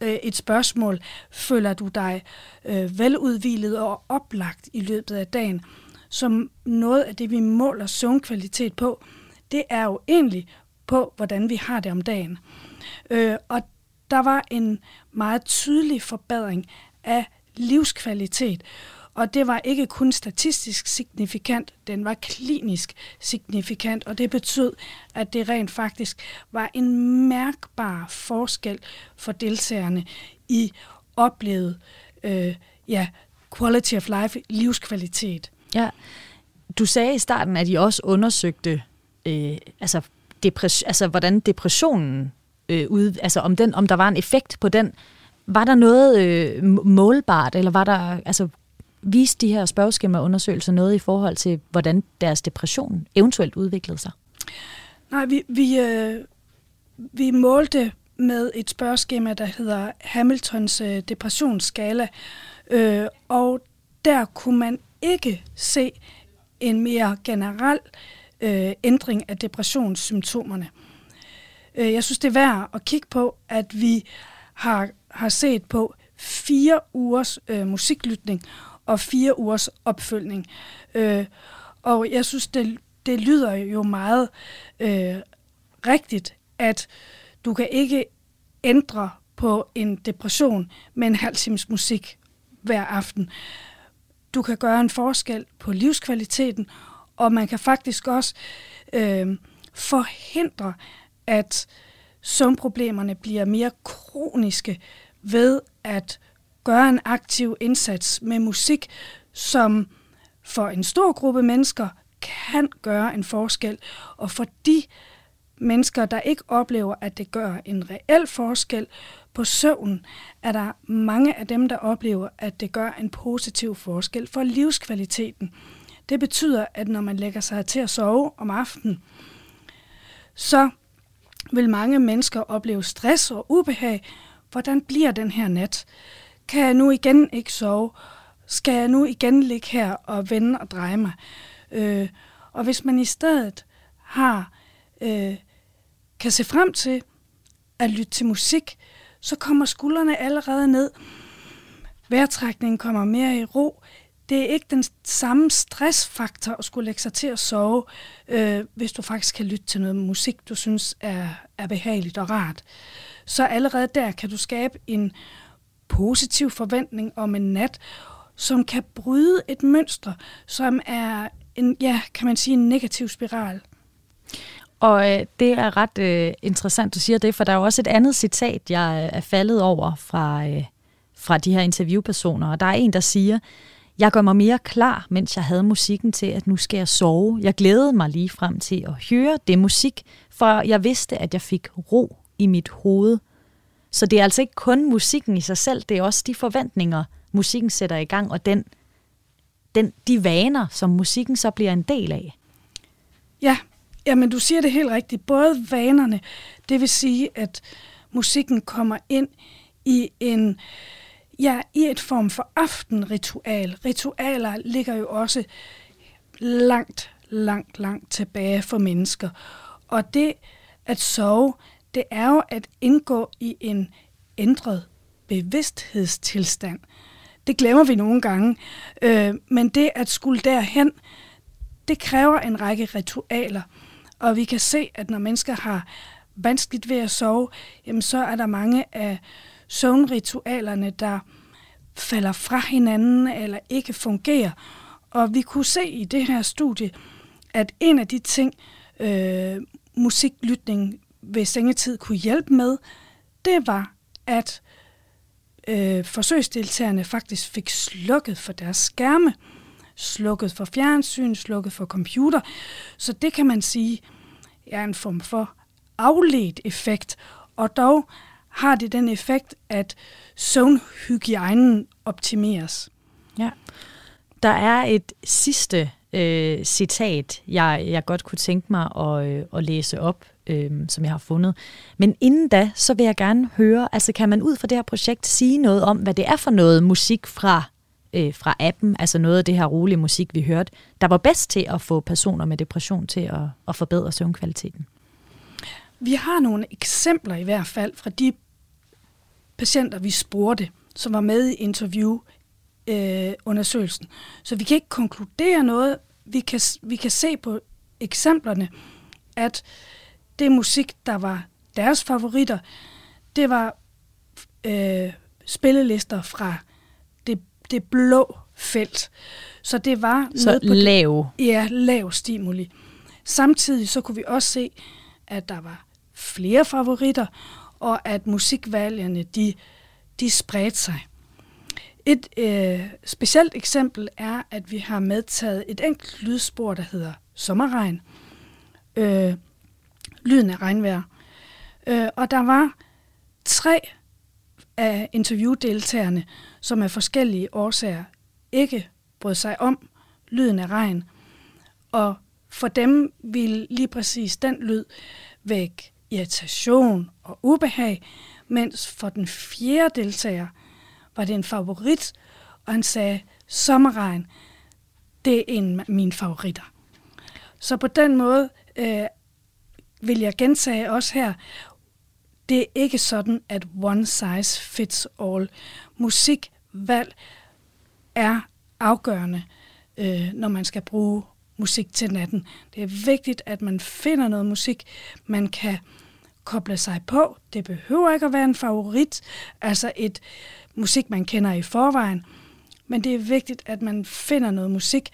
øh, et spørgsmål, føler du dig øh, veludvilet og oplagt i løbet af dagen? Som noget af det, vi måler søvnkvalitet på, det er jo egentlig på, hvordan vi har det om dagen. Øh, og der var en meget tydelig forbedring af livskvalitet. Og det var ikke kun statistisk signifikant, den var klinisk signifikant, og det betød, at det rent faktisk var en mærkbar forskel for deltagerne i oplevet øh, ja, quality of life, livskvalitet. Ja, du sagde i starten, at I også undersøgte, øh, altså, depres- altså hvordan depressionen, øh, ud, altså om, den, om der var en effekt på den. Var der noget øh, målbart, eller var der, altså, viste de her spørgeskemaundersøgelser noget i forhold til, hvordan deres depression eventuelt udviklede sig? Nej, vi, vi, øh, vi målte med et spørgeskema, der hedder Hamiltons øh, depressionsskala, øh, og der kunne man ikke se en mere generel øh, Øh, ændring af depressionssymptomerne. Øh, jeg synes, det er værd at kigge på, at vi har, har set på fire ugers øh, musiklytning og fire ugers opfølgning. Øh, og jeg synes, det, det lyder jo meget øh, rigtigt, at du kan ikke ændre på en depression med en halv times musik hver aften. Du kan gøre en forskel på livskvaliteten, og man kan faktisk også øh, forhindre, at søvnproblemerne bliver mere kroniske ved at gøre en aktiv indsats med musik, som for en stor gruppe mennesker kan gøre en forskel. Og for de mennesker, der ikke oplever, at det gør en reel forskel på søvn, er der mange af dem, der oplever, at det gør en positiv forskel for livskvaliteten. Det betyder, at når man lægger sig til at sove om aftenen, så vil mange mennesker opleve stress og ubehag. Hvordan bliver den her nat? Kan jeg nu igen ikke sove? Skal jeg nu igen ligge her og vende og dreje mig? Øh, og hvis man i stedet har øh, kan se frem til at lytte til musik, så kommer skuldrene allerede ned. Vejrtrækningen kommer mere i ro. Det er ikke den samme stressfaktor at skulle lægge sig til at sove, øh, hvis du faktisk kan lytte til noget musik, du synes er, er behageligt og rart. Så allerede der kan du skabe en positiv forventning om en nat, som kan bryde et mønster, som er en, ja, kan man sige, en negativ spiral. Og øh, det er ret øh, interessant, du siger det, for der er jo også et andet citat, jeg øh, er faldet over fra, øh, fra de her interviewpersoner. Og der er en, der siger, jeg gør mig mere klar, mens jeg havde musikken til, at nu skal jeg sove. Jeg glædede mig lige frem til at høre det musik, for jeg vidste, at jeg fik ro i mit hoved. Så det er altså ikke kun musikken i sig selv, det er også de forventninger, musikken sætter i gang, og den, den, de vaner, som musikken så bliver en del af. Ja, Jamen, du siger det helt rigtigt. Både vanerne, det vil sige, at musikken kommer ind i en ja, i et form for aftenritual. Ritualer ligger jo også langt, langt, langt tilbage for mennesker. Og det at sove, det er jo at indgå i en ændret bevidsthedstilstand. Det glemmer vi nogle gange. Øh, men det at skulle derhen, det kræver en række ritualer. Og vi kan se, at når mennesker har vanskeligt ved at sove, jamen så er der mange af søvnritualerne, der falder fra hinanden eller ikke fungerer. Og vi kunne se i det her studie, at en af de ting, øh, musiklytning ved sengetid kunne hjælpe med, det var, at øh, forsøgsdeltagerne faktisk fik slukket for deres skærme slukket for fjernsyn, slukket for computer. Så det kan man sige er en form for afledt effekt, og dog har det den effekt, at søvnhygiejnen optimeres. Ja. Der er et sidste øh, citat, jeg, jeg godt kunne tænke mig at, øh, at læse op, øh, som jeg har fundet. Men inden da, så vil jeg gerne høre, altså kan man ud fra det her projekt sige noget om, hvad det er for noget musik fra øh, fra appen, altså noget af det her rolige musik, vi hørte, der var bedst til at få personer med depression til at, at forbedre søvnkvaliteten? Vi har nogle eksempler i hvert fald fra de patienter, vi spurgte, som var med i interviewundersøgelsen. Øh, Så vi kan ikke konkludere noget. Vi kan, vi kan se på eksemplerne, at det musik, der var deres favoritter, det var øh, spillelister fra det blå felt. Så det var så noget på lav. Det, ja, lav stimuli. Samtidig så kunne vi også se, at der var flere favoritter, og at musikvalgene de, de spredte sig. Et øh, specielt eksempel er, at vi har medtaget et enkelt lydspor, der hedder sommerregn. Øh, lyden af regnvejr. Øh, og der var tre af interviewdeltagerne, som af forskellige årsager ikke brød sig om lyden af regn. Og for dem vil lige præcis den lyd væk irritation og ubehag, mens for den fjerde deltager var det en favorit, og han sagde, sommerregn, det er en af mine favoritter. Så på den måde øh, vil jeg gentage også her, det er ikke sådan, at one size fits all. Musikvalg er afgørende, øh, når man skal bruge musik til natten. Det er vigtigt, at man finder noget musik, man kan koble sig på. Det behøver ikke at være en favorit, altså et musik, man kender i forvejen, men det er vigtigt, at man finder noget musik,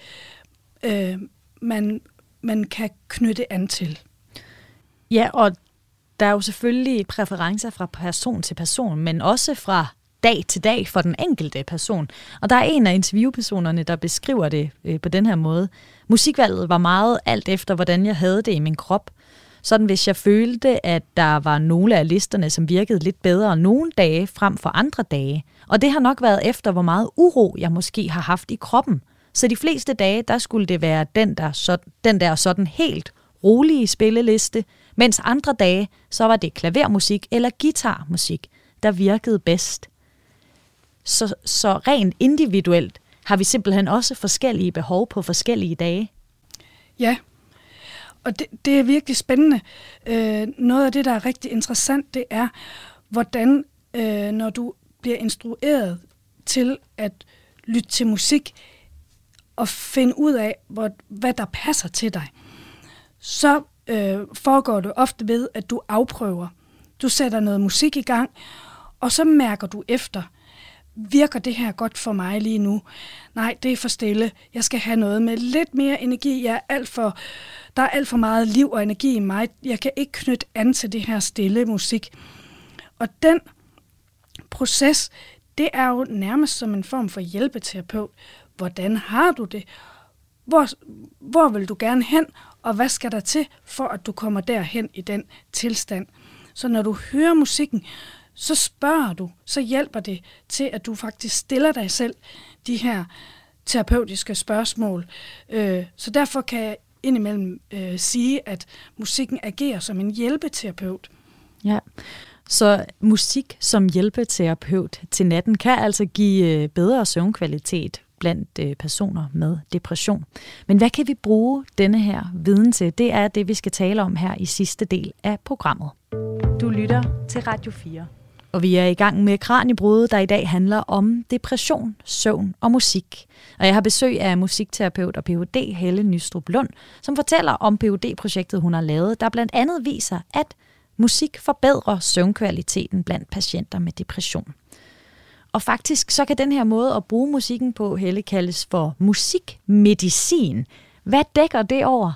øh, man, man kan knytte an til. Ja, og der er jo selvfølgelig præferencer fra person til person, men også fra dag til dag for den enkelte person. Og der er en af interviewpersonerne, der beskriver det øh, på den her måde. Musikvalget var meget alt efter, hvordan jeg havde det i min krop. Sådan hvis jeg følte, at der var nogle af listerne, som virkede lidt bedre nogle dage frem for andre dage. Og det har nok været efter, hvor meget uro jeg måske har haft i kroppen. Så de fleste dage, der skulle det være den der, så, den der sådan helt rolige spilleliste, mens andre dage, så var det klavermusik eller guitarmusik, der virkede bedst. Så, så rent individuelt har vi simpelthen også forskellige behov på forskellige dage. Ja, og det, det er virkelig spændende. Øh, noget af det, der er rigtig interessant, det er, hvordan øh, når du bliver instrueret til at lytte til musik og finde ud af, hvor, hvad der passer til dig, så øh, foregår det ofte ved, at du afprøver. Du sætter noget musik i gang, og så mærker du efter, virker det her godt for mig lige nu? Nej, det er for stille. Jeg skal have noget med lidt mere energi. Jeg er alt for, der er alt for meget liv og energi i mig. Jeg kan ikke knytte an til det her stille musik. Og den proces, det er jo nærmest som en form for hjælpeterapeut. Hvordan har du det? Hvor, hvor vil du gerne hen? Og hvad skal der til, for at du kommer derhen i den tilstand? Så når du hører musikken, så spørger du, så hjælper det til, at du faktisk stiller dig selv de her terapeutiske spørgsmål. Øh, så derfor kan jeg indimellem øh, sige, at musikken agerer som en hjælpeterapeut. Ja, så musik som hjælpeterapeut til natten kan altså give øh, bedre søvnkvalitet blandt øh, personer med depression. Men hvad kan vi bruge denne her viden til? Det er det, vi skal tale om her i sidste del af programmet. Du lytter til Radio 4. Og vi er i gang med Kranjebrud, der i dag handler om depression, søvn og musik. Og jeg har besøg af musikterapeut og Ph.D. Helle Nystrup Lund, som fortæller om phd projektet hun har lavet, der blandt andet viser, at musik forbedrer søvnkvaliteten blandt patienter med depression. Og faktisk så kan den her måde at bruge musikken på, Helle, kaldes for musikmedicin. Hvad dækker det over?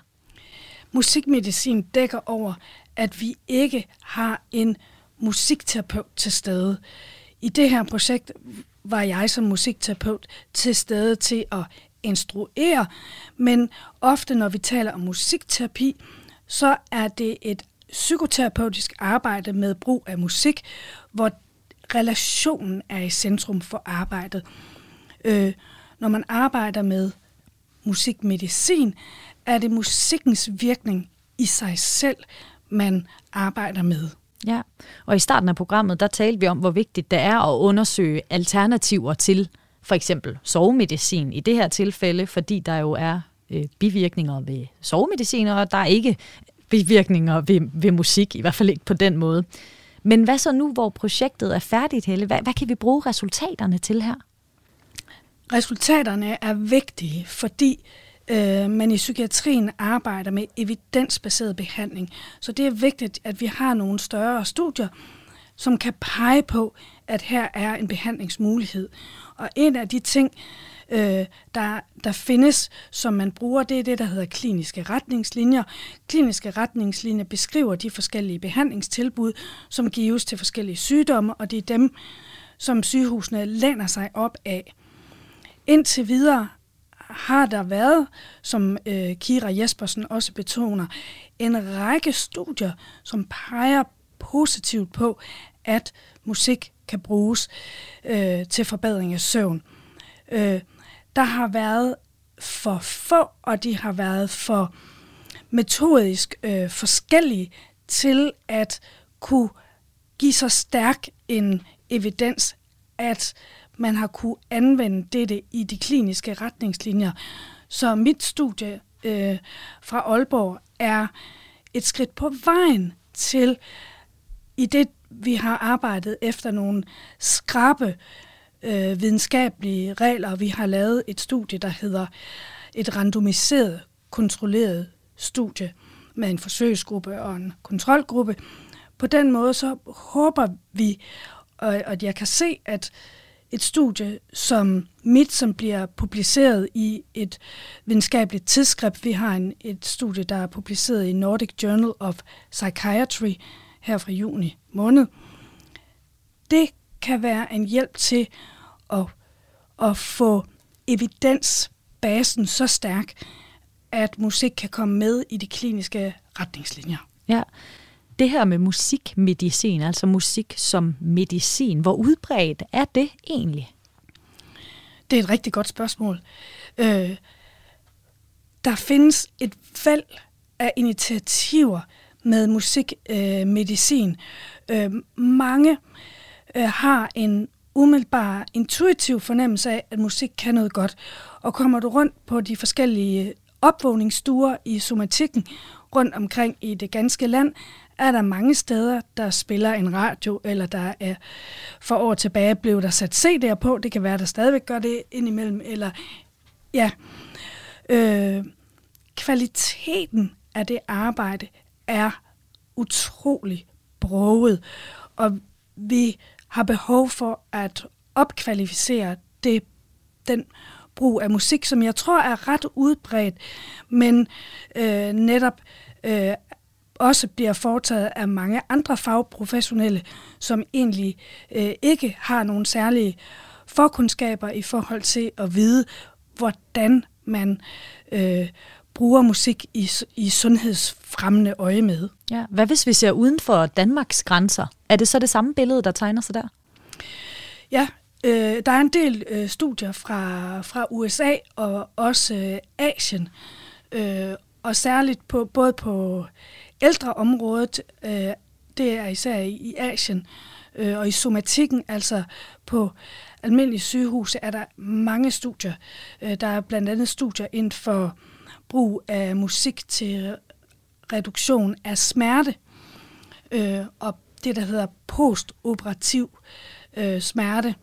Musikmedicin dækker over, at vi ikke har en musikterapeut til stede. I det her projekt var jeg som musikterapeut til stede til at instruere, men ofte når vi taler om musikterapi, så er det et psykoterapeutisk arbejde med brug af musik, hvor relationen er i centrum for arbejdet. Øh, når man arbejder med musikmedicin, er det musikkens virkning i sig selv, man arbejder med. Ja, og i starten af programmet, der talte vi om, hvor vigtigt det er at undersøge alternativer til for eksempel sovemedicin i det her tilfælde, fordi der jo er øh, bivirkninger ved sovemedicin, og der er ikke bivirkninger ved, ved musik, i hvert fald ikke på den måde. Men hvad så nu, hvor projektet er færdigt, Helle? Hvad, hvad kan vi bruge resultaterne til her? Resultaterne er vigtige, fordi øh, øh, man i psykiatrien arbejder med evidensbaseret behandling. Så det er vigtigt, at vi har nogle større studier, som kan pege på, at her er en behandlingsmulighed. Og en af de ting, øh, der, der findes, som man bruger, det er det, der hedder kliniske retningslinjer. Kliniske retningslinjer beskriver de forskellige behandlingstilbud, som gives til forskellige sygdomme, og det er dem, som sygehusene læner sig op af. Indtil videre har der været, som øh, Kira Jespersen også betoner, en række studier, som peger positivt på, at musik kan bruges øh, til forbedring af søvn. Øh, der har været for få, og de har været for metodisk øh, forskellige til at kunne give så stærk en evidens, at man har kunne anvende dette i de kliniske retningslinjer. Så mit studie øh, fra Aalborg er et skridt på vejen til, i det vi har arbejdet efter nogle skrabe øh, videnskabelige regler. Vi har lavet et studie, der hedder et randomiseret, kontrolleret studie med en forsøgsgruppe og en kontrolgruppe. På den måde så håber vi, at jeg kan se, at et studie som mit, som bliver publiceret i et videnskabeligt tidsskrift. Vi har en, et studie, der er publiceret i Nordic Journal of Psychiatry her fra juni måned. Det kan være en hjælp til at, at få evidensbasen så stærk, at musik kan komme med i de kliniske retningslinjer. Ja, det her med musikmedicin, altså musik som medicin, hvor udbredt er det egentlig? Det er et rigtig godt spørgsmål. Øh, der findes et valg af initiativer med musikmedicin. Øh, øh, mange øh, har en umiddelbar intuitiv fornemmelse af, at musik kan noget godt. Og kommer du rundt på de forskellige opvågningsstuer i somatikken rundt omkring i det ganske land, er der mange steder, der spiller en radio, eller der er for år tilbage blev der sat CD'er på. Det kan være, der stadigvæk gør det indimellem. Eller, ja. Øh, kvaliteten af det arbejde er utrolig broget, og vi har behov for at opkvalificere det, den brug af musik, som jeg tror er ret udbredt, men øh, netop øh, også bliver foretaget af mange andre fagprofessionelle, som egentlig øh, ikke har nogen særlige forkundskaber i forhold til at vide, hvordan man øh, bruger musik i, i sundhedsfremmende øje med. Ja. Hvad hvis vi ser uden for Danmarks grænser? Er det så det samme billede, der tegner sig der? Ja, øh, der er en del øh, studier fra, fra USA og også øh, Asien, øh, og særligt på både på ældreområdet, øh, det er især i, i Asien, øh, og i somatikken, altså på almindelige sygehuse, er der mange studier. Øh, der er blandt andet studier inden for brug af musik til reduktion af smerte, øh, og det, der hedder postoperativ øh, smerte.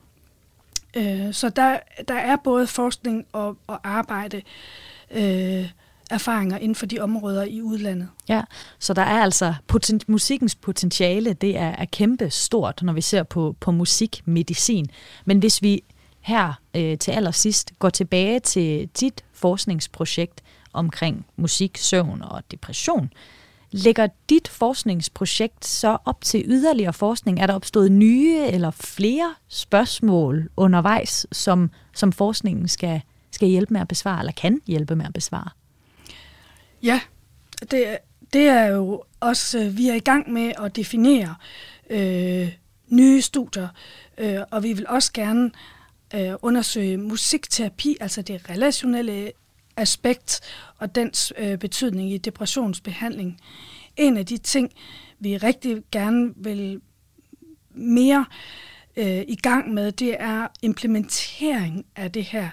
Øh, så der, der er både forskning og, og arbejde øh, erfaringer inden for de områder i udlandet. Ja, så der er altså poten- musikkens potentiale, det er, er kæmpe stort, når vi ser på, på musikmedicin. Men hvis vi her øh, til allersidst går tilbage til dit forskningsprojekt omkring musik, søvn og depression, lægger dit forskningsprojekt så op til yderligere forskning? Er der opstået nye eller flere spørgsmål undervejs, som, som forskningen skal, skal hjælpe med at besvare, eller kan hjælpe med at besvare? Ja, det, det er jo også, øh, vi er i gang med at definere øh, nye studier, øh, og vi vil også gerne øh, undersøge musikterapi, altså det relationelle aspekt og dens øh, betydning i depressionsbehandling. En af de ting, vi rigtig gerne vil mere øh, i gang med, det er implementering af det her.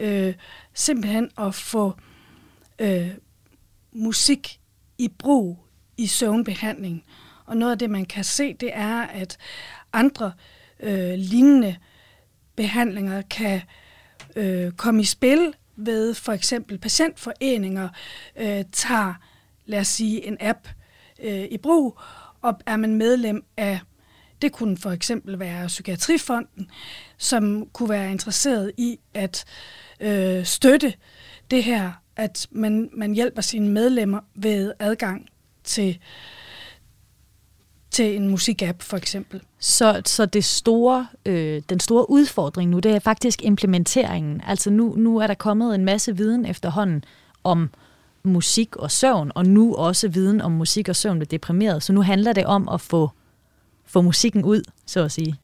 Øh, simpelthen at få øh, musik i brug i søvnbehandling. Og noget af det, man kan se, det er, at andre øh, lignende behandlinger kan øh, komme i spil ved for eksempel patientforeninger øh, tager, lad os sige, en app øh, i brug, og er man medlem af, det kunne for eksempel være Psykiatrifonden, som kunne være interesseret i at øh, støtte det her at man, man hjælper sine medlemmer ved adgang til, til en musikapp for eksempel. Så, så det store, øh, den store udfordring nu, det er faktisk implementeringen. Altså nu, nu er der kommet en masse viden efterhånden om musik og søvn, og nu også viden om musik og søvn ved deprimeret. Så nu handler det om at få, få musikken ud, så at sige.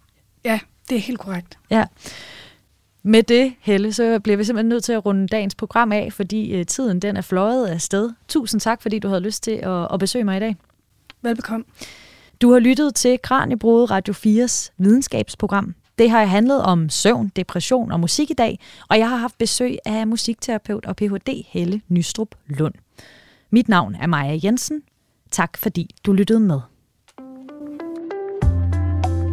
Ja, det er helt korrekt. Ja. Med det, Helle, så bliver vi simpelthen nødt til at runde dagens program af, fordi øh, tiden den er fløjet af sted. Tusind tak, fordi du havde lyst til at, at besøge mig i dag. Velbekomme. Du har lyttet til Kranjebrode Radio 4's videnskabsprogram. Det har handlet om søvn, depression og musik i dag, og jeg har haft besøg af musikterapeut og Ph.D. Helle Nystrup Lund. Mit navn er Maja Jensen. Tak fordi du lyttede med.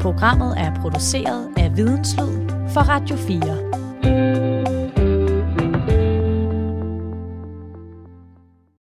Programmet er produceret af Videnslyd fra Radio 4.